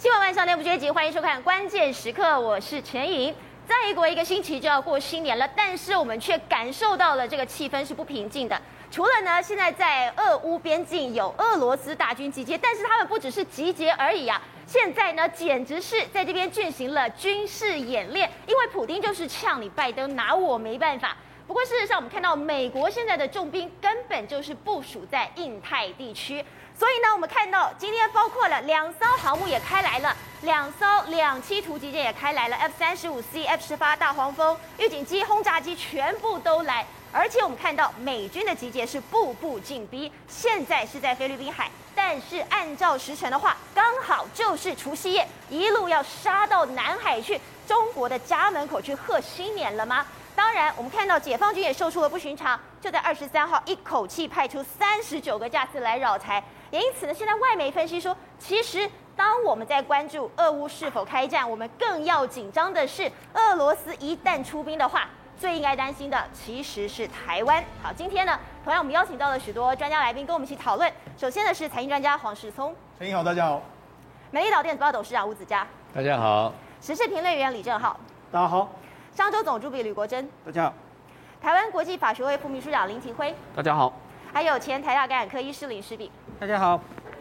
新闻晚上六不缺席，欢迎收看关键时刻，我是陈莹。再过一个星期就要过新年了，但是我们却感受到了这个气氛是不平静的。除了呢，现在在俄乌边境有俄罗斯大军集结，但是他们不只是集结而已啊，现在呢，简直是在这边进行了军事演练，因为普丁就是呛你拜登，拿我没办法。不过事实上，我们看到美国现在的重兵根本就是部署在印太地区。所以呢，我们看到今天包括了两艘航母也开来了，两艘两栖突击舰也开来了，F 三十五 C、F 十八大黄蜂、预警机、轰炸机全部都来。而且我们看到美军的集结是步步紧逼，现在是在菲律宾海，但是按照时辰的话，刚好就是除夕夜，一路要杀到南海去，中国的家门口去贺新年了吗？当然，我们看到解放军也秀出了不寻常，就在二十三号一口气派出三十九个架次来扰台。也因此呢，现在外媒分析说，其实当我们在关注俄乌是否开战，我们更要紧张的是，俄罗斯一旦出兵的话，最应该担心的其实是台湾。好，今天呢，同样我们邀请到了许多专家来宾跟我们一起讨论。首先呢是财经专家黄世聪，陈英好，大家好。美丽岛电子报董事长吴子嘉，大家好。时事评论员李正浩，大家好。商周总助理吕国珍，大家好。台湾国际法学会副秘书长林廷辉，大家好。还有前台大感染科医师林世炳，大家好。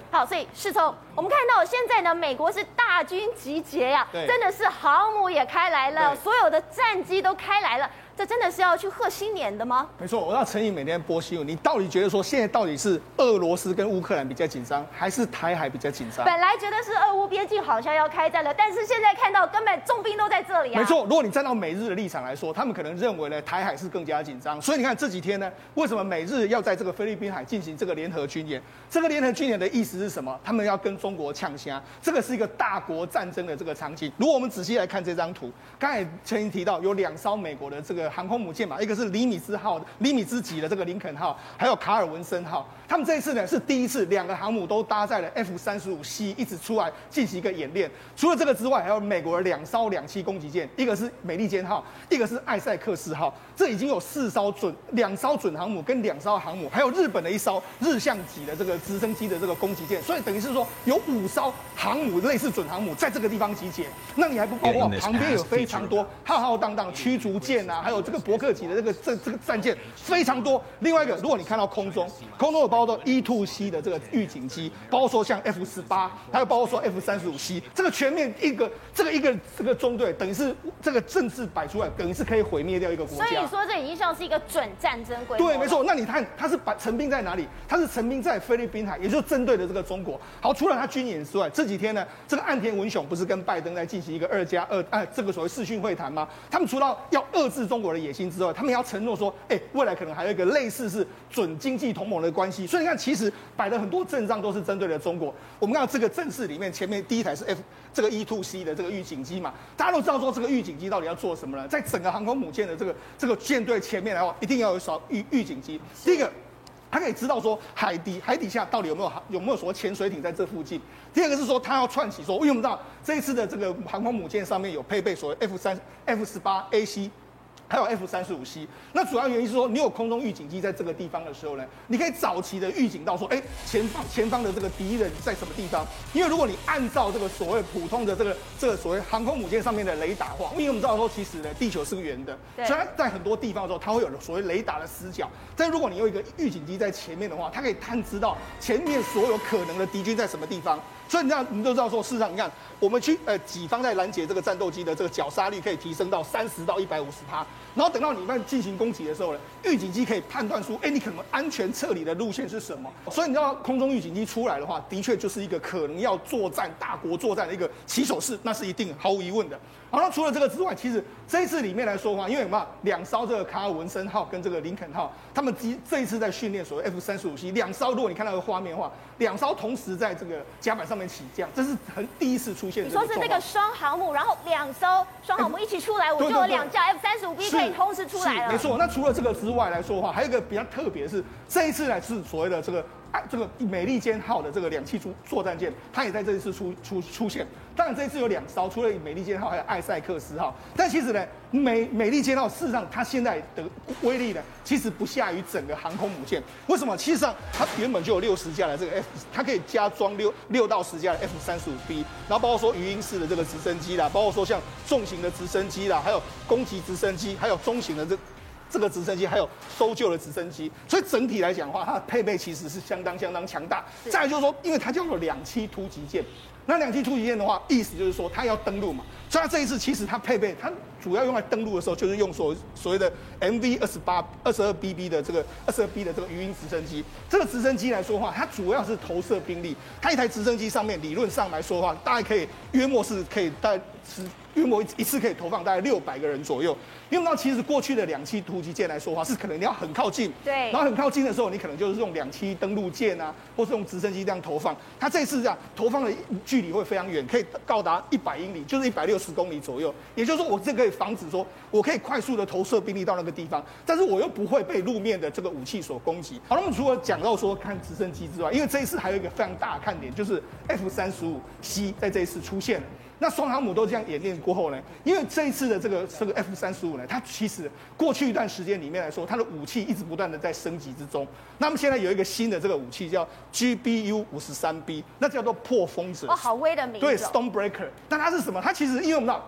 好，所以世聪，我们看到现在呢，美国是大军集结呀，真的是航母也开来了，所有的战机都开来了。这真的是要去贺新年的吗？没错，我让陈颖每天播新闻，你到底觉得说现在到底是俄罗斯跟乌克兰比较紧张，还是台海比较紧张？本来觉得是俄乌边境好像要开战了，但是现在看到根本重兵都在这里啊。没错，如果你站到美日的立场来说，他们可能认为呢台海是更加紧张。所以你看这几天呢，为什么美日要在这个菲律宾海进行这个联合军演？这个联合军演的意思是什么？他们要跟中国呛声，这个是一个大国战争的这个场景。如果我们仔细来看这张图，刚才陈莹提到有两艘美国的这个航空母舰嘛，一个是李米兹号、李米兹级的这个林肯号，还有卡尔文森号。他们这一次呢是第一次两个航母都搭载了 F 三十五 C 一直出来进行一个演练。除了这个之外，还有美国的两艘两栖攻击舰，一个是美利坚号，一个是艾塞克斯号。这已经有四艘准两艘准航母跟两艘航母，还有日本的一艘日向级的这个直升机的这个攻击舰。所以等于是说有五艘航母类似准航母在这个地方集结。那你还不包括旁边有非常多浩浩荡荡驱逐舰啊，还有这个伯克级的这个这这个战舰非常多。另外一个，如果你看到空中空中有包。包括 E-2C 的这个预警机，包括说像 F 十八，还有包括说 F 三十五 C，这个全面一个这个一个这个中队，等于是这个政治摆出来，等于是可以毁灭掉一个国家。说这已经像是一个准战争规模。对，没错。那你看，它是把陈兵在哪里？它是陈兵在菲律宾海，也就是针对的这个中国。好，除了它军演之外，这几天呢，这个岸田文雄不是跟拜登在进行一个二加二哎这个所谓视讯会谈吗？他们除了要遏制中国的野心之外，他们要承诺说，哎，未来可能还有一个类似是准经济同盟的关系。所以你看，其实摆的很多阵仗都是针对的中国。我们看到这个阵势里面，前面第一台是 F 这个 E2C 的这个预警机嘛，大家都知道说这个预警机到底要做什么呢？在整个航空母舰的这个这个舰队前面的话，一定要有一艘预预警机。第一个，它可以知道说海底海底下到底有没有有没有说潜水艇在这附近。第二个是说，它要串起说，因为我们知道这一次的这个航空母舰上面有配备所谓 F 三 F 十八 AC。还有 F 三十五 C，那主要原因是说，你有空中预警机在这个地方的时候呢，你可以早期的预警到说，哎，前方前方的这个敌人在什么地方？因为如果你按照这个所谓普通的这个这个所谓航空母舰上面的雷达话，因为我们知道说，其实呢，地球是个圆的，所以它在很多地方的时候，它会有所谓雷达的死角。但如果你有一个预警机在前面的话，它可以探知到前面所有可能的敌军在什么地方。所以你知道，你都知道说，事实上，你看我们去呃己方在拦截这个战斗机的这个绞杀率可以提升到三十到一百五十趴，然后等到你们进行攻击的时候呢，预警机可以判断出，哎，你可能安全撤离的路线是什么。所以你知道空中预警机出来的话，的确就是一个可能要作战大国作战的一个起手式，那是一定毫无疑问的。好，那除了这个之外，其实这一次里面来说的话，因为什么？两艘这个卡尔文森号跟这个林肯号，他们这这一次在训练所谓 F 三十五 C 两艘，如果你看到个画面的话，两艘同时在这个甲板上面起降，这是很第一次出现的。你说是那个双航母，然后两艘双航母一起出来，我就有两架 F 三十五 B 可以同时出来了。没错，那除了这个之外来说的话，还有一个比较特别是，这一次呢是所谓的这个。这个美利坚号的这个两栖作作战舰，它也在这一次出出出现。当然这次有两艘，除了美利坚号，还有艾塞克斯号。但其实呢，美美利坚号事实上它现在的威力呢，其实不下于整个航空母舰。为什么？其实上它原本就有六十架的这个 F，它可以加装六六到十架的 F 三十五 B，然后包括说鱼鹰式的这个直升机啦，包括说像重型的直升机啦，还有攻击直升机，还有中型的这。这个直升机还有搜救的直升机，所以整体来讲的话，它的配备其实是相当相当强大。再就是说，因为它叫做两栖突击舰，那两栖突击舰的话，意思就是说它要登陆嘛，所以它这一次其实它配备，它主要用来登陆的时候，就是用所所谓的 MV 二十八二十二 BB 的这个二十二 B 的这个鱼鹰直升机。这个直升机来说的话，它主要是投射兵力，它一台直升机上面理论上来说的话，大概可以约莫是可以带是。规模一次可以投放大概六百个人左右。因为到其实过去的两栖突击舰来说的话，是可能你要很靠近，对，然后很靠近的时候，你可能就是用两栖登陆舰啊，或是用直升机这样投放。它这次这样投放的距离会非常远，可以到达一百英里，就是一百六十公里左右。也就是说，我这可以防止说，我可以快速的投射兵力到那个地方，但是我又不会被路面的这个武器所攻击。好，那么除了讲到说看直升机之外，因为这一次还有一个非常大的看点，就是 F 三十五 C 在这一次出现了。那双航母都这样演练过后呢？因为这一次的这个这个 F 三十五呢，它其实过去一段时间里面来说，它的武器一直不断的在升级之中。那么现在有一个新的这个武器叫 GBU 五十三 B，那叫做破风者。哦，好威的名字。对，Stonebreaker。那它是什么？它其实因为我们知道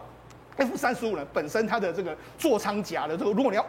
F 三十五呢，本身它的这个座舱夹的这个，如果你要。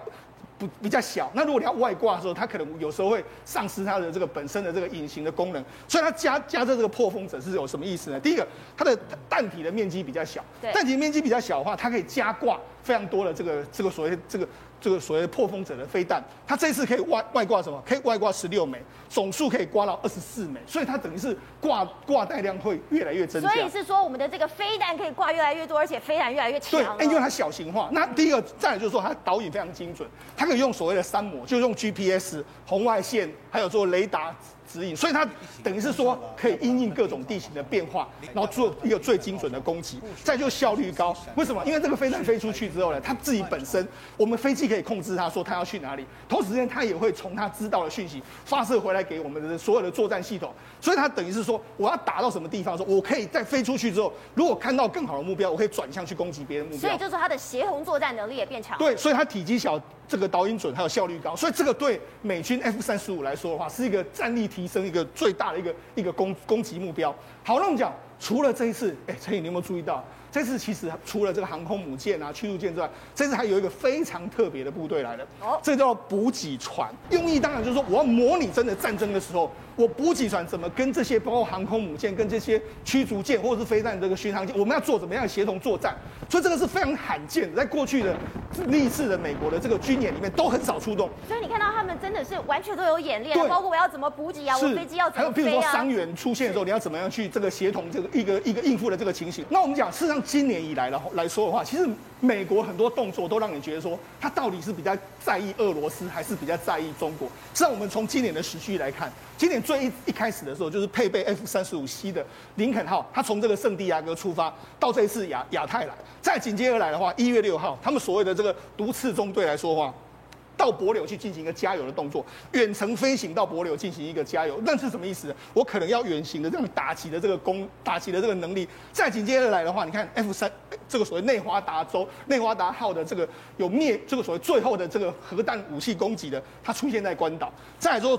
比较小，那如果你要外挂的时候，它可能有时候会丧失它的这个本身的这个隐形的功能，所以它加加在这个破风者是有什么意思呢？第一个，它的弹体的面积比较小，弹体面积比较小的话，它可以加挂非常多的这个这个所谓这个。这个所谓的破风者的飞弹，它这次可以外外挂什么？可以外挂十六枚，总数可以挂到二十四枚，所以它等于是挂挂带量会越来越增加。所以是说，我们的这个飞弹可以挂越来越多，而且飞弹越来越强。对，因为它小型化。那第一个再来就是说，它导引非常精准，它可以用所谓的三模，就是用 GPS、红外线，还有做雷达。指引，所以它等于是说可以因应各种地形的变化，然后做一个最精准的攻击。再就效率高，为什么？因为这个飞弹飞出去之后呢，它自己本身，我们飞机可以控制它，说它要去哪里，同时间它也会从它知道的讯息发射回来给我们的所有的作战系统。所以它等于是说，我要打到什么地方的时候，我可以在飞出去之后，如果看到更好的目标，我可以转向去攻击别人目标。所以就是说它的协同作战能力也变强。对，所以它体积小。这个导引准还有效率高，所以这个对美军 F 三十五来说的话，是一个战力提升一个最大的一个一个攻攻击目标。好，那我们讲除了这一次，哎，陈颖，你有没有注意到？这次其实除了这个航空母舰啊、驱逐舰之外，这次还有一个非常特别的部队来了。哦，这叫补给船。用意当然就是说，我要模拟真的战争的时候，我补给船怎么跟这些包括航空母舰、跟这些驱逐舰或者是飞弹这个巡航舰，我们要做怎么样协同作战？所以这个是非常罕见的，在过去的历次的美国的这个军演里面都很少出动。所以你看到他们真的是完全都有演练，包括我要怎么补给啊，我飞机要怎么飞啊。还有比如说伤员出现的时候，你要怎么样去这个协同这个一个一个应付的这个情形？那我们讲事实上。今年以来的来说的话，其实美国很多动作都让你觉得说，他到底是比较在意俄罗斯，还是比较在意中国？实际上，我们从今年的时序来看，今年最一一开始的时候，就是配备 F 三十五 C 的林肯号，他从这个圣地亚哥出发，到这一次亚亚太来，再紧接而来的话，一月六号，他们所谓的这个毒刺中队来说话。到帛琉去进行一个加油的动作，远程飞行到帛琉进行一个加油，那是什么意思？我可能要远行的这样打击的这个攻打击的这个能力。再紧接着来的话，你看 F 三这个所谓内华达州内华达号的这个有灭这个所谓最后的这个核弹武器攻击的，它出现在关岛。再来说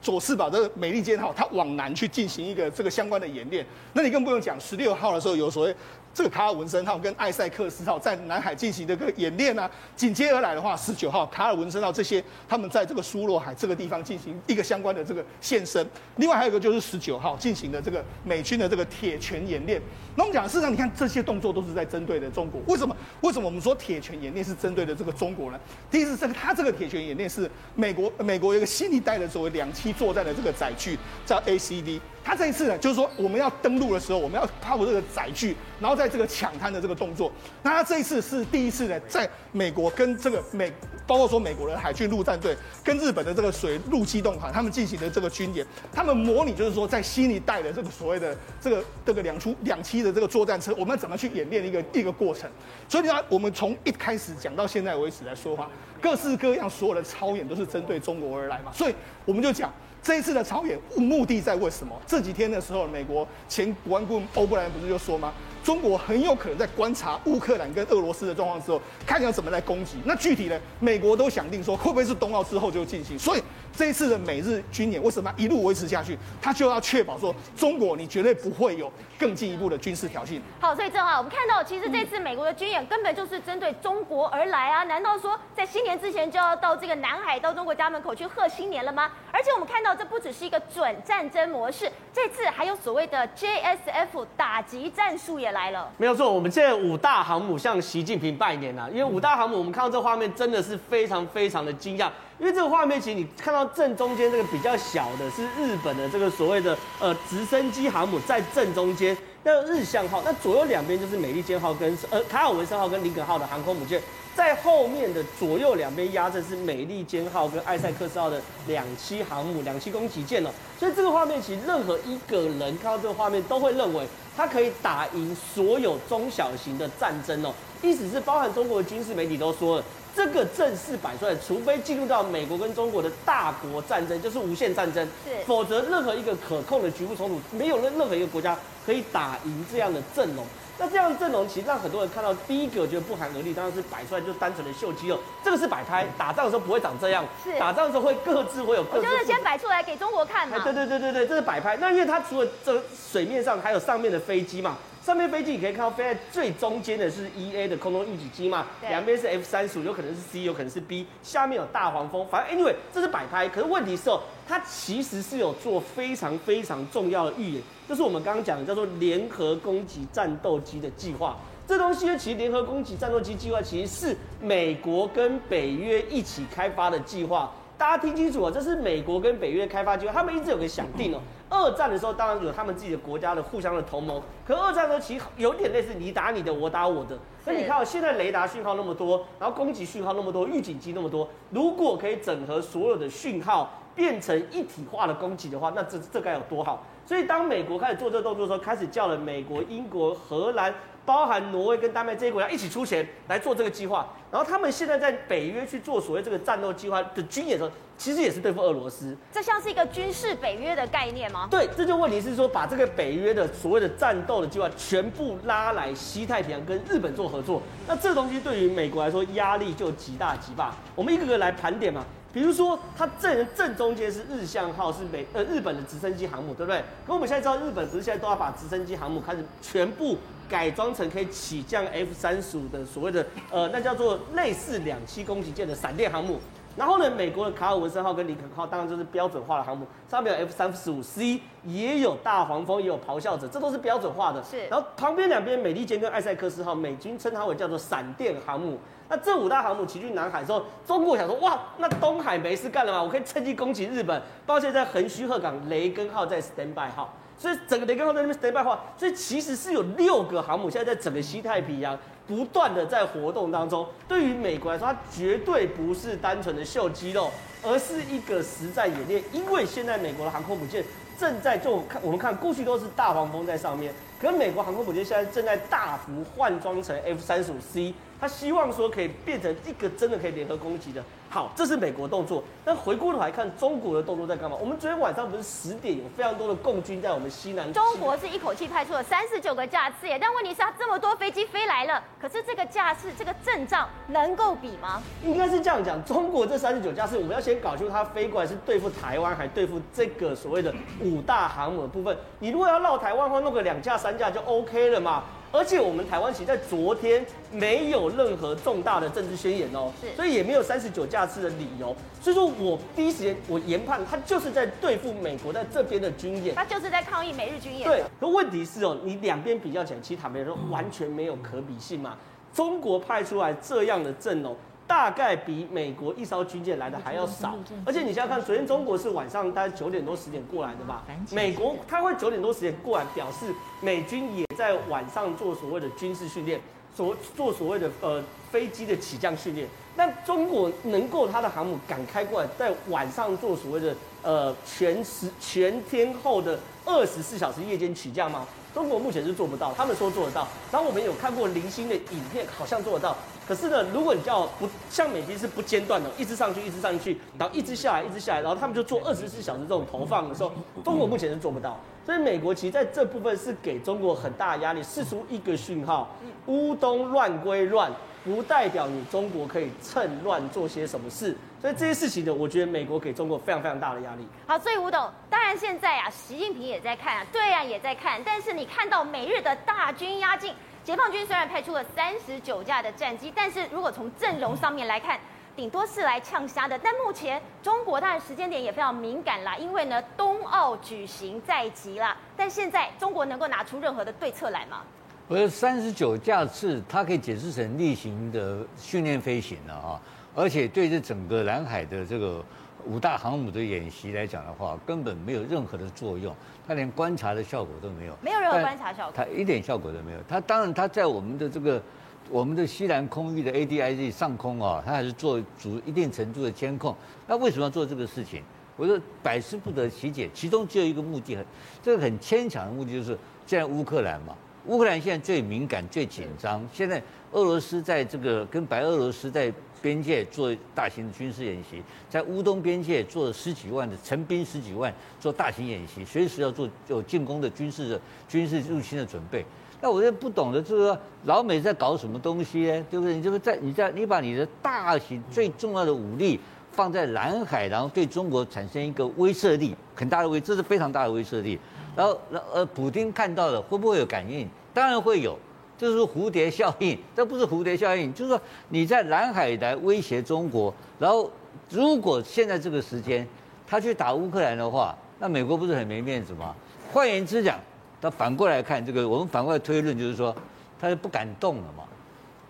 佐世保这个美利坚号，它往南去进行一个这个相关的演练。那你更不用讲，十六号的时候有所谓。这个卡尔文森号跟艾塞克斯号在南海进行这个演练啊，紧接而来的话，十九号卡尔文森号这些他们在这个苏洛海这个地方进行一个相关的这个现身。另外还有一个就是十九号进行的这个美军的这个铁拳演练。那我们讲事实上，你看这些动作都是在针对的中国。为什么？为什么我们说铁拳演练是针对的这个中国呢？第一是这个，它这个铁拳演练是美国美国一个新一代的所谓两栖作战的这个载具叫 ACD。他这一次呢，就是说我们要登陆的时候，我们要靠这个载具，然后在这个抢滩的这个动作。那他这一次是第一次呢，在美国跟这个美，包括说美国的海军陆战队跟日本的这个水陆机动团，他们进行的这个军演，他们模拟就是说在新一代的这个所谓的这个这个两出两栖的这个作战车，我们怎么去演练一个一个过程。所以呢，我们从一开始讲到现在为止来说话，各式各样所有的操演都是针对中国而来嘛，所以我们就讲。这一次的朝野目的在为什么？这几天的时候，美国前国安顾问欧布莱恩不是就说吗？中国很有可能在观察乌克兰跟俄罗斯的状况之后，看要怎么来攻击。那具体呢？美国都想定说，会不会是冬奥之后就进行？所以这一次的美日军演为什么一路维持下去？他就要确保说，中国你绝对不会有更进一步的军事挑衅。好，所以正好我们看到，其实这次美国的军演根本就是针对中国而来啊！难道说在新年之前就要到这个南海，到中国家门口去贺新年了吗？而且我们看到，这不只是一个准战争模式，这次还有所谓的 JSF 打击战术也来了。没有错，我们现在五大航母向习近平拜年了，因为五大航母，我们看到这画面真的是非常非常的惊讶，因为这个画面其实你看到正中间这个比较小的是日本的这个所谓的呃直升机航母在正中间，那日向号，那左右两边就是美利坚号跟呃卡尔文森号跟林肯号的航空母舰。在后面的左右两边压着是美利坚号跟艾塞克斯号的两栖航母、两栖攻击舰哦，所以这个画面其实任何一个人看到这个画面都会认为它可以打赢所有中小型的战争哦。意思是包含中国的军事媒体都说了，这个阵势摆出来，除非进入到美国跟中国的大国战争，就是无限战争，是，否则任何一个可控的局部冲突，没有任任何一个国家可以打赢这样的阵容。那这样的阵容其实让很多人看到，第一个觉得不寒而栗，当然是摆出来就是单纯的秀肌肉，这个是摆拍，打仗的时候不会长这样，是打仗的时候会各自会有各自。我就是先摆出来给中国看嘛。对对对对对，这是摆拍。那因为它除了这水面上还有上面的飞机嘛，上面飞机你可以看到飞在最中间的是 E A 的空中预警机嘛，两边是 F 三十五，有可能是 C，有可能是 B，下面有大黄蜂。反正 anyway 这是摆拍，可是问题是哦，它其实是有做非常非常重要的预演。就是我们刚刚讲的叫做联合攻击战斗机的计划，这东西呢，其实联合攻击战斗机计划其实是美国跟北约一起开发的计划。大家听清楚啊，这是美国跟北约开发计划，他们一直有个想定哦。二战的时候，当然有他们自己的国家的互相的同盟，可二战呢，其实有点类似你打你的，我打我的。那你看，现在雷达讯号那么多，然后攻击讯号那么多，预警机那么多，如果可以整合所有的讯号变成一体化的攻击的话，那这这该有多好？所以，当美国开始做这个动作的时候，开始叫了美国、英国、荷兰，包含挪威跟丹麦这些国家一起出钱来做这个计划。然后，他们现在在北约去做所谓这个战斗计划的军演的时候，其实也是对付俄罗斯。这像是一个军事北约的概念吗？对，这就问题是说，把这个北约的所谓的战斗的计划全部拉来西太平洋跟日本做合作。那这东西对于美国来说压力就极大极大。我们一个个来盘点嘛。比如说，它正正中间是日向号，是美呃日本的直升机航母，对不对？可我们现在知道，日本不是现在都要把直升机航母开始全部改装成可以起降 F 三十五的所谓的呃，那叫做类似两栖攻击舰的闪电航母。然后呢，美国的卡尔文森号跟林肯号当然就是标准化的航母，上面有 F 三十五 C，也有大黄蜂，也有咆哮者，这都是标准化的。是。然后旁边两边美利坚跟艾塞克斯号，美军称它为叫做闪电航母。那这五大航母齐聚南海之后，中国想说，哇，那东海没事干了吗？我可以趁机攻击日本。抱歉在横须贺港雷根号在 standby 号，所以整个雷根号在那边 standby 号，所以其实是有六个航母现在在整个西太平洋不断的在活动当中。对于美国来说，它绝对不是单纯的秀肌肉，而是一个实战演练。因为现在美国的航空母舰正在就看我们看过去都是大黄蜂在上面，可是美国航空母舰现在正在大幅换装成 F 三十五 C。他希望说可以变成一个真的可以联合攻击的。好，这是美国动作。但回过头来看中国的动作在干嘛？我们昨天晚上不是十点有非常多的共军在我们西南。中国是一口气派出了三十九个架次耶，但问题是它这么多飞机飞来了，可是这个架次这个阵仗能够比吗？应该是这样讲，中国这三十九架次，我们要先搞清楚它飞过来是对付台湾，还对付这个所谓的五大航母的部分。你如果要绕台湾的话，弄个两架三架就 OK 了嘛。而且我们台湾其实在昨天没有任何重大的政治宣言哦，是，所以也没有三十九架次的理由。所以说我第一时间我研判，他就是在对付美国在这边的军演，他就是在抗议美日军演。对，可问题是哦，你两边比较起来，其实坦白说完全没有可比性嘛。中国派出来这样的阵容。大概比美国一艘军舰来的还要少，而且你想想看，昨天中国是晚上大概九点多十点过来的吧？美国他会九点多十点过来，表示美军也在晚上做所谓的军事训练，所做所谓的呃飞机的起降训练。那中国能够他的航母敢开过来，在晚上做所谓的呃全时全天候的二十四小时夜间起降吗？中国目前是做不到，他们说做得到。然后我们有看过零星的影片，好像做得到。可是呢，如果你叫不像美金是不间断的，一直上去，一直上去，然后一直下来，一直下来，然后他们就做二十四小时这种投放的时候，中国目前是做不到。所以美国其实在这部分是给中国很大的压力，释出一个讯号：乌东乱归乱，不代表你中国可以趁乱做些什么事。所以这些事情呢，我觉得美国给中国非常非常大的压力。好，所以吴董，当然现在啊，习近平也在看啊，对岸也在看，但是你看到美日的大军压境，解放军虽然派出了三十九架的战机，但是如果从阵容上面来看，顶多是来呛虾的。但目前中国当然时间点也非常敏感啦，因为呢冬奥举行在即啦。但现在中国能够拿出任何的对策来吗？我的三十九架次，它可以解释成例行的训练飞行了啊。而且对这整个南海的这个五大航母的演习来讲的话，根本没有任何的作用，它连观察的效果都没有。没有任何观察效果。它一点效果都没有。它当然它在我们的这个我们的西南空域的 ADIZ 上空啊，它还是做足一定程度的监控。那为什么要做这个事情？我说百思不得其解，其中只有一个目的，很这个很牵强的目的就是，现在乌克兰嘛，乌克兰现在最敏感、最紧张。现在俄罗斯在这个跟白俄罗斯在边界做大型的军事演习，在乌东边界做了十几万的成兵十几万做大型演习，随时要做有进攻的军事的军事入侵的准备。那我就不懂得就是说老美在搞什么东西呢？对不对？你就是在你在你把你的大型最重要的武力放在南海，然后对中国产生一个威慑力很大的威，这是非常大的威慑力。然后呃，普丁看到了会不会有感应？当然会有。这是蝴蝶效应，这不是蝴蝶效应，就是说你在南海来威胁中国，然后如果现在这个时间他去打乌克兰的话，那美国不是很没面子吗？换言之讲，他反过来看这个，我们反过来推论就是说，他就不敢动了嘛。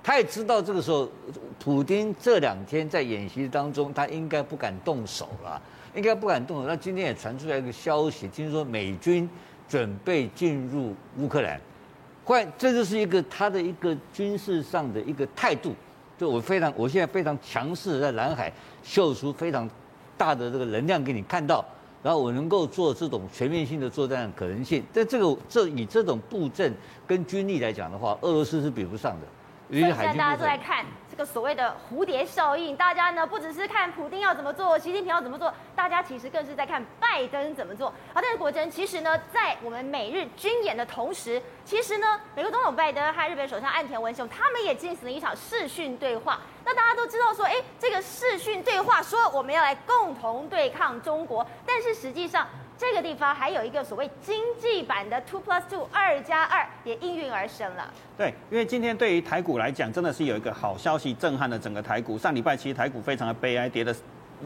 他也知道这个时候，普丁这两天在演习当中，他应该不敢动手了，应该不敢动手。那今天也传出来一个消息，听说美军准备进入乌克兰。换，这就是一个他的一个军事上的一个态度，就我非常，我现在非常强势，在南海秀出非常大的这个能量给你看到，然后我能够做这种全面性的作战的可能性。但这个这以这种布阵跟军力来讲的话，俄罗斯是比不上的。因为现在大家都在看这个所谓的蝴蝶效应，大家呢不只是看普丁要怎么做，习近平要怎么做，大家其实更是在看拜登怎么做。好，但是果真其实呢，在我们美日军演的同时，其实呢，美国总统拜登和日本首相岸田文雄他们也进行了一场视讯对话。那大家都知道说，哎，这个视讯对话说我们要来共同对抗中国，但是实际上。这个地方还有一个所谓经济版的 two plus two 二加二也应运而生了。对，因为今天对于台股来讲，真的是有一个好消息震撼了整个台股。上礼拜其实台股非常的悲哀，跌了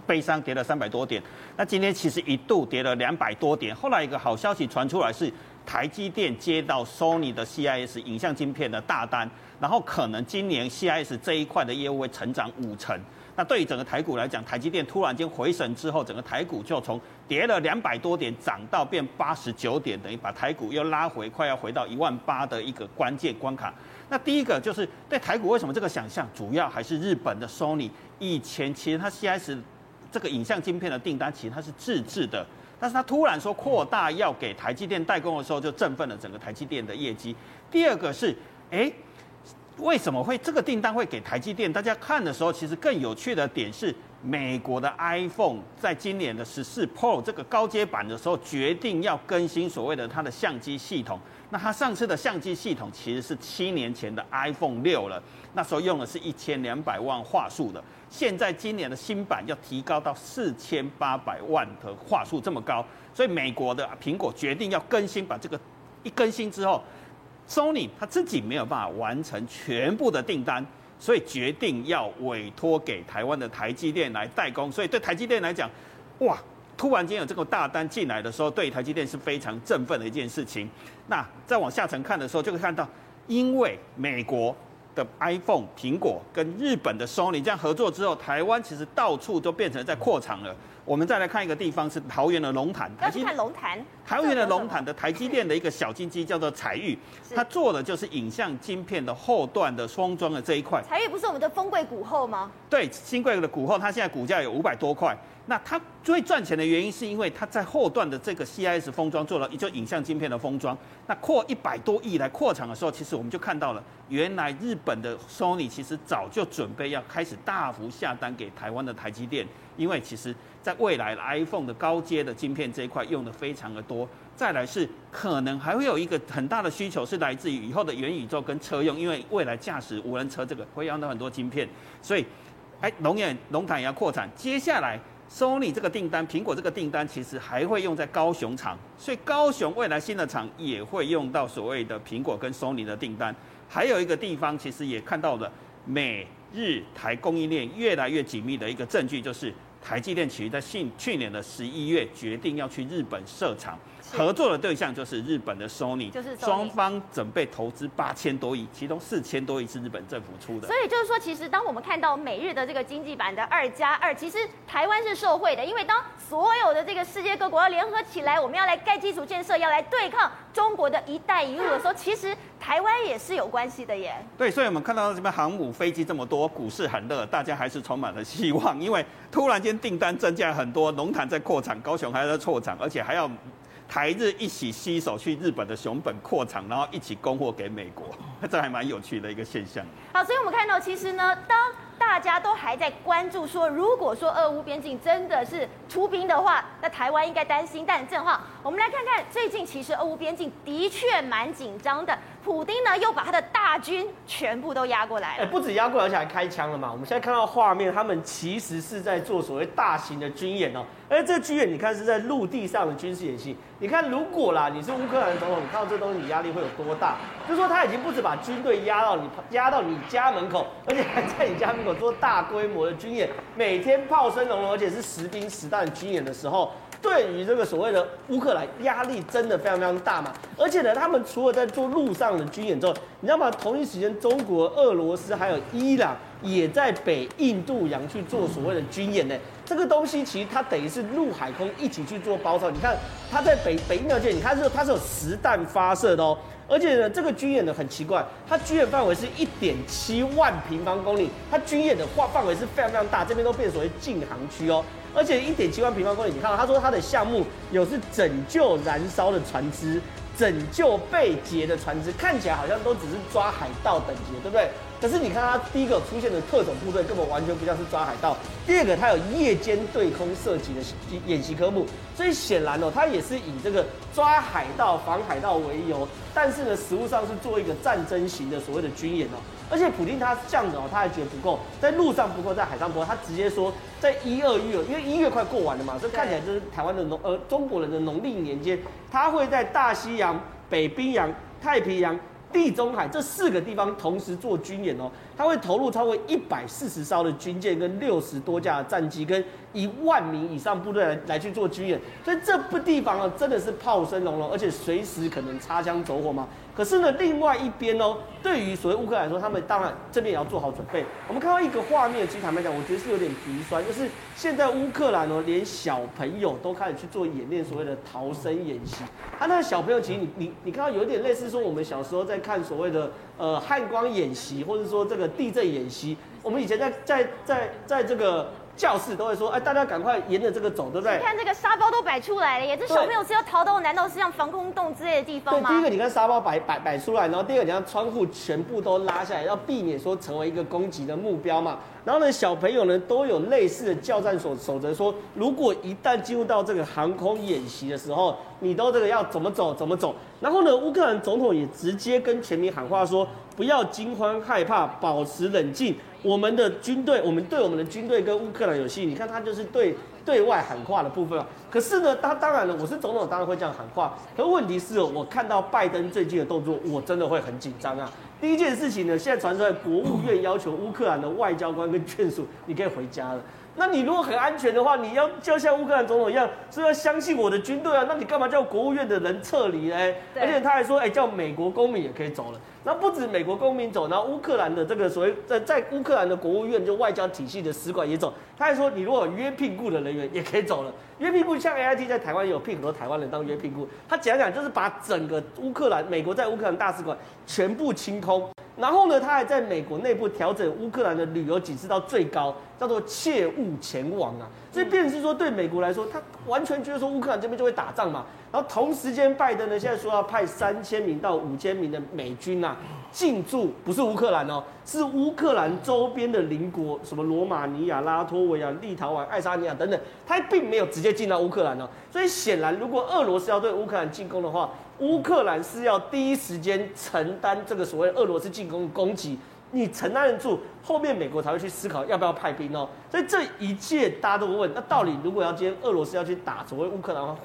悲伤，跌了三百多点。那今天其实一度跌了两百多点。后来一个好消息传出来是台积电接到 Sony 的 CIS 影像晶片的大单，然后可能今年 CIS 这一块的业务会成长五成。那对于整个台股来讲，台积电突然间回神之后，整个台股就从跌了两百多点涨到变八十九点，等于把台股又拉回，快要回到一万八的一个关键关卡。那第一个就是对台股为什么这个想象，主要还是日本的 Sony 以前其实它 CS 这个影像晶片的订单其实它是自制的，但是它突然说扩大要给台积电代工的时候，就振奋了整个台积电的业绩。第二个是，哎。为什么会这个订单会给台积电？大家看的时候，其实更有趣的点是，美国的 iPhone 在今年的十四 Pro 这个高阶版的时候，决定要更新所谓的它的相机系统。那它上次的相机系统其实是七年前的 iPhone 六了，那时候用的是一千两百万画素的。现在今年的新版要提高到四千八百万的画素，这么高，所以美国的苹果决定要更新，把这个一更新之后。Sony 他自己没有办法完成全部的订单，所以决定要委托给台湾的台积电来代工。所以对台积电来讲，哇，突然间有这个大单进来的时候，对台积电是非常振奋的一件事情。那再往下层看的时候，就会看到，因为美国的 iPhone 苹果跟日本的 Sony 这样合作之后，台湾其实到处都变成在扩厂了。我们再来看一个地方，是桃园的龙潭。要去看龙潭。桃园的龙潭的台积电的一个小金鸡叫做彩玉，它做的就是影像晶片的后段的封装的这一块。彩玉不是我们的丰贵股后吗？对，新贵的股后，它现在股价有五百多块。那它最赚钱的原因是因为它在后段的这个 CIS 封装做了，也就影像晶片的封装。那扩一百多亿来扩厂的时候，其实我们就看到了，原来日本的 Sony 其实早就准备要开始大幅下单给台湾的台积电，因为其实在未来 iPhone 的高阶的晶片这一块用的非常的多。再来是可能还会有一个很大的需求是来自于以后的元宇宙跟车用，因为未来驾驶无人车这个会用到很多晶片，所以，哎，龙眼龙潭也要扩产，接下来。Sony 这个订单，苹果这个订单其实还会用在高雄厂，所以高雄未来新的厂也会用到所谓的苹果跟 Sony 的订单。还有一个地方，其实也看到了美日台供应链越来越紧密的一个证据，就是台积电其实在去去年的十一月决定要去日本设厂。合作的对象就是日本的 Sony，就是双方准备投资八千多亿，其中四千多亿是日本政府出的。所以就是说，其实当我们看到美日的这个经济版的二加二，其实台湾是受惠的，因为当所有的这个世界各国要联合起来，我们要来盖基础建设，要来对抗中国的一带一路的时候，其实台湾也是有关系的耶。对，所以我们看到这边航母飞机这么多，股市很热，大家还是充满了希望，因为突然间订单增加很多，龙潭在扩产，高雄还在扩产，而且还要。台日一起携手去日本的熊本扩厂，然后一起供货给美国，这还蛮有趣的一个现象。好，所以我们看到，其实呢，当大家都还在关注说，如果说俄乌边境真的是出兵的话，那台湾应该担心。但正好，我们来看看最近，其实俄乌边境的确蛮紧张的。普丁呢，又把他的大军全部都压过来了。哎，不止压过来，而且还开枪了嘛。我们现在看到画面，他们其实是在做所谓大型的军演哦。而这个军演，你看是在陆地上的军事演习。你看，如果啦，你是乌克兰总统，你看到这东西，你压力会有多大？就是说他已经不止把军队压到你压到你家门口，而且还在你家门口做大规模的军演，每天炮声隆隆，而且是实兵实弹军演的时候。对于这个所谓的乌克兰，压力真的非常非常大嘛。而且呢，他们除了在做陆上的军演之后，你知道吗？同一时间，中国、俄罗斯还有伊朗也在北印度洋去做所谓的军演呢。这个东西其实它等于是陆海空一起去做包抄。你看，它在北北印度洋，你看是它是有实弹发射的哦。而且呢，这个军演呢很奇怪，它军演范围是一点七万平方公里，它军演的话范围是非常非常大，这边都变所谓禁航区哦。而且一点七万平方公里，你看到他说他的项目有是拯救燃烧的船只，拯救被劫的船只，看起来好像都只是抓海盗等级，对不对？可是你看它第一个出现的特种部队根本完全不像是抓海盗，第二个它有夜间对空射击的演习科目，所以显然哦，它也是以这个抓海盗、防海盗为由，但是呢，实物上是做一个战争型的所谓的军演哦。而且普丁他这样子哦，他还觉得不够，在路上不够，在海上不够，他直接说在一二月，因为一月快过完了嘛，所以看起来就是台湾的农呃中国人的农历年间，他会在大西洋、北冰洋、太平洋。地中海这四个地方同时做军演哦，他会投入超过一百四十艘的军舰跟六十多架战机跟一万名以上部队来来去做军演，所以这部地方啊真的是炮声隆隆，而且随时可能擦枪走火嘛。可是呢，另外一边哦，对于所谓乌克兰来说，他们当然这边也要做好准备。我们看到一个画面，其实坦白讲，我觉得是有点鼻酸，就是现在乌克兰哦，连小朋友都开始去做演练所谓的逃生演习。他那个小朋友，其实你你你看到有点类似说我们小时候在看所谓的呃汉光演习，或者说这个地震演习。我们以前在在在在这个。教室都会说，哎，大家赶快沿着这个走，对不对？你看这个沙包都摆出来了耶，这小朋友是要逃到，难道是像防空洞之类的地方吗？对，第一个你看沙包摆摆摆出来，然后第二个你看窗户全部都拉下来，要避免说成为一个攻击的目标嘛。然后呢，小朋友呢都有类似的教战守守则，说如果一旦进入到这个航空演习的时候，你都这个要怎么走怎么走。然后呢，乌克兰总统也直接跟全民喊话说，不要惊慌害怕，保持冷静。我们的军队，我们对我们的军队跟乌克兰有信心。你看他就是对对外喊话的部分啊。可是呢，他当然了，我是总统，当然会这样喊话。可问题是哦，我看到拜登最近的动作，我真的会很紧张啊。第一件事情呢，现在传出来，国务院要求乌克兰的外交官跟眷属，你可以回家了。那你如果很安全的话，你要就像乌克兰总统一样，是要相信我的军队啊。那你干嘛叫国务院的人撤离呢？而且他还说，哎，叫美国公民也可以走了。那不止美国公民走，然后乌克兰的这个所谓在在乌克兰的国务院就外交体系的使馆也走。他还说，你如果约聘雇的人员也可以走了。约聘雇像 AIT 在台湾有聘很多台湾人当约聘雇。他讲讲就是把整个乌克兰美国在乌克兰大使馆全部清空。然后呢，他还在美国内部调整乌克兰的旅游警示到最高，叫做切勿前往啊。所以，变成是说对美国来说，他完全觉得说乌克兰这边就会打仗嘛。然后同时间，拜登呢现在说要派三千名到五千名的美军啊进驻，不是乌克兰哦，是乌克兰周边的邻国，什么罗马尼亚、拉脱维亚、立陶宛、爱沙尼亚等等，他并没有直接进到乌克兰哦。所以显然，如果俄罗斯要对乌克兰进攻的话，乌克兰是要第一时间承担这个所谓俄罗斯进攻的攻击，你承担得住，后面美国才会去思考要不要派兵哦。所以这一切大家都会问，那到底如果要今天俄罗斯要去打所谓乌克兰，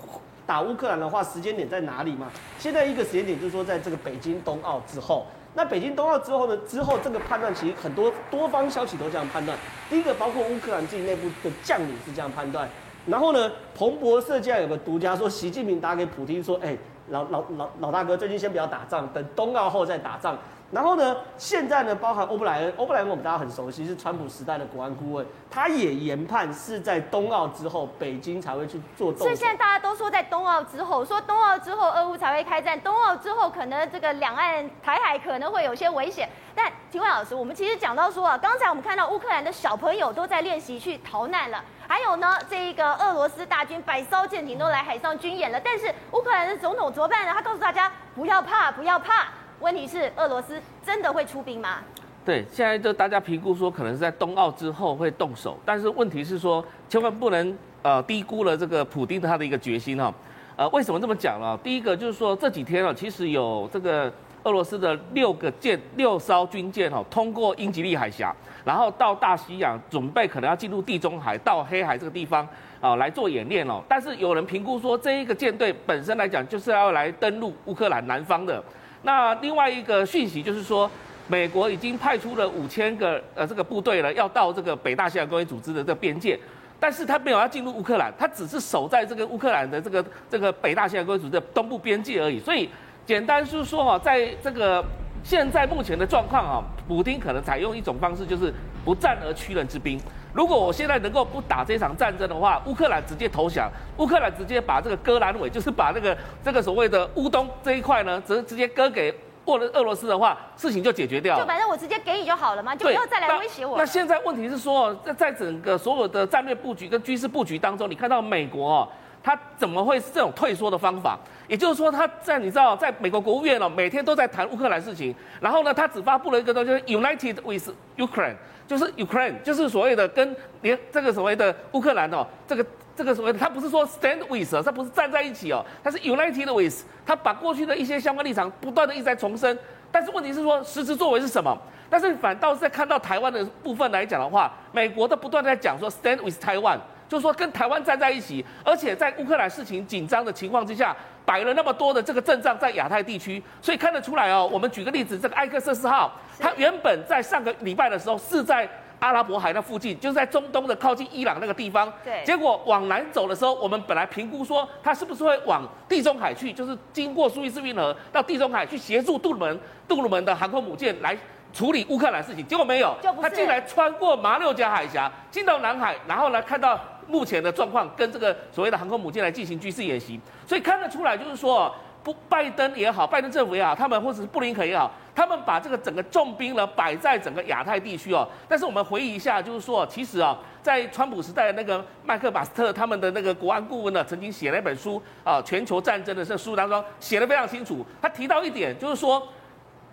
打乌克兰的话，时间点在哪里嘛？现在一个时间点就是说，在这个北京冬奥之后。那北京冬奥之后呢？之后这个判断其实很多多方消息都这样判断。第一个，包括乌克兰自己内部的将领是这样判断。然后呢，彭博社竟然有个独家说，习近平打给普京说：“哎、老老老老大哥，最近先不要打仗，等冬奥后再打仗。”然后呢，现在呢，包含欧布莱恩，欧布莱恩我们大家很熟悉，是川普时代的国安顾问，他也研判是在冬奥之后，北京才会去做动。所以现在大家都说在冬奥之后，说冬奥之后俄乌才会开战，冬奥之后可能这个两岸台海可能会有些危险。但请问老师，我们其实讲到说啊，刚才我们看到乌克兰的小朋友都在练习去逃难了，还有呢，这一个俄罗斯大军百艘舰艇都来海上军演了，但是乌克兰的总统怎么办呢？他告诉大家不要怕，不要怕。问题是俄罗斯真的会出兵吗？对，现在就大家评估说可能是在冬奥之后会动手，但是问题是说千万不能呃低估了这个普丁他的一个决心哈。呃，为什么这么讲呢？第一个就是说这几天啊，其实有这个俄罗斯的六个舰六艘军舰哈通过英吉利海峡，然后到大西洋，准备可能要进入地中海到黑海这个地方啊来做演练哦。但是有人评估说这一个舰队本身来讲就是要来登陆乌克兰南方的。那另外一个讯息就是说，美国已经派出了五千个呃这个部队了，要到这个北大西洋公约组织的这个边界，但是他没有要进入乌克兰，他只是守在这个乌克兰的这个这个北大西洋公约组织的东部边界而已。所以简单是说哈，在这个现在目前的状况啊，普丁可能采用一种方式，就是不战而屈人之兵。如果我现在能够不打这场战争的话，乌克兰直接投降，乌克兰直接把这个割阑尾，就是把那个这个所谓的乌东这一块呢，直直接割给俄俄罗斯的话，事情就解决掉了。就反正我直接给你就好了嘛，就不要再来威胁我。那现在问题是说，在在整个所有的战略布局跟军事布局当中，你看到美国哦，他怎么会是这种退缩的方法？也就是说，他在你知道，在美国国务院哦，每天都在谈乌克兰事情，然后呢，他只发布了一个东西，就是 United with Ukraine。就是 Ukraine，就是所谓的跟连这个所谓的乌克兰哦，这个这个所谓的，他不是说 stand with，他不是站在一起哦，他是 united with，他把过去的一些相关立场不断的一直在重申，但是问题是说实质作为是什么？但是反倒是在看到台湾的部分来讲的话，美国的不断在讲说 stand with Taiwan，就是说跟台湾站在一起，而且在乌克兰事情紧张的情况之下。摆了那么多的这个阵仗在亚太地区，所以看得出来哦。我们举个例子，这个埃克瑟斯号，它原本在上个礼拜的时候是在阿拉伯海那附近，就是在中东的靠近伊朗那个地方。对。结果往南走的时候，我们本来评估说它是不是会往地中海去，就是经过苏伊士运河到地中海去协助杜鲁门杜鲁门的航空母舰来处理乌克兰事情。结果没有，它竟然穿过马六甲海峡进到南海，然后呢看到。目前的状况跟这个所谓的航空母舰来进行军事演习，所以看得出来，就是说，不，拜登也好，拜登政府也好，他们或者是布林肯也好，他们把这个整个重兵呢摆在整个亚太地区哦。但是我们回忆一下，就是说，其实啊，在川普时代的那个麦克马斯特他们的那个国安顾问呢，曾经写了一本书啊，《全球战争》的这书当中写得非常清楚。他提到一点，就是说，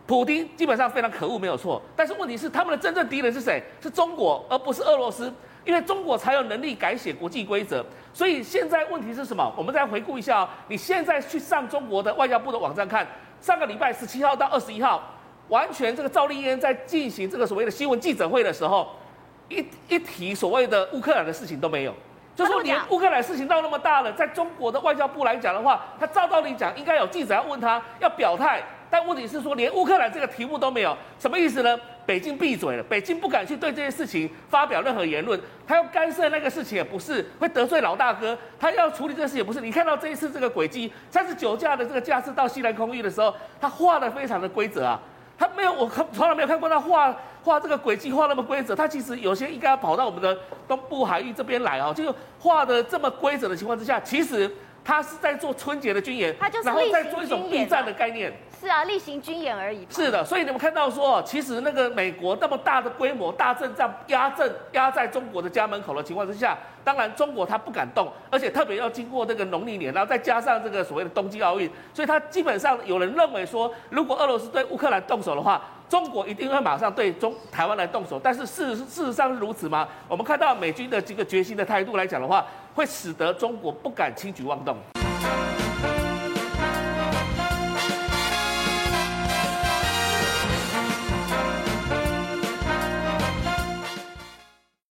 普丁基本上非常可恶，没有错。但是问题是，他们的真正敌人是谁？是中国，而不是俄罗斯。因为中国才有能力改写国际规则，所以现在问题是什么？我们再回顾一下哦。你现在去上中国的外交部的网站看，上个礼拜十七号到二十一号，完全这个赵立坚在进行这个所谓的新闻记者会的时候，一一提所谓的乌克兰的事情都没有，就说连乌克兰事情闹那么大了，在中国的外交部来讲的话，他照道理讲应该有记者要问他要表态。但问题是说，连乌克兰这个题目都没有，什么意思呢？北京闭嘴了，北京不敢去对这些事情发表任何言论，他要干涉那个事情也不是，会得罪老大哥，他要处理这个事情也不是。你看到这一次这个轨迹，三十九架的这个架次到西南空域的时候，他画的非常的规则啊，他没有，我从来没有看过他画画这个轨迹画那么规则，他其实有些应该要跑到我们的东部海域这边来啊，就画的这么规则的情况之下，其实。他是在做春节的军演，他就是然后再做一种避战的概念。是啊，例行军演而已。是的，所以你们看到说，其实那个美国那么大的规模、大阵仗压阵压在中国的家门口的情况之下，当然中国他不敢动，而且特别要经过这个农历年，然后再加上这个所谓的冬季奥运，所以他基本上有人认为说，如果俄罗斯对乌克兰动手的话，中国一定会马上对中台湾来动手。但是事实事实上是如此吗？我们看到美军的这个决心的态度来讲的话，会使得中国不敢轻举妄动。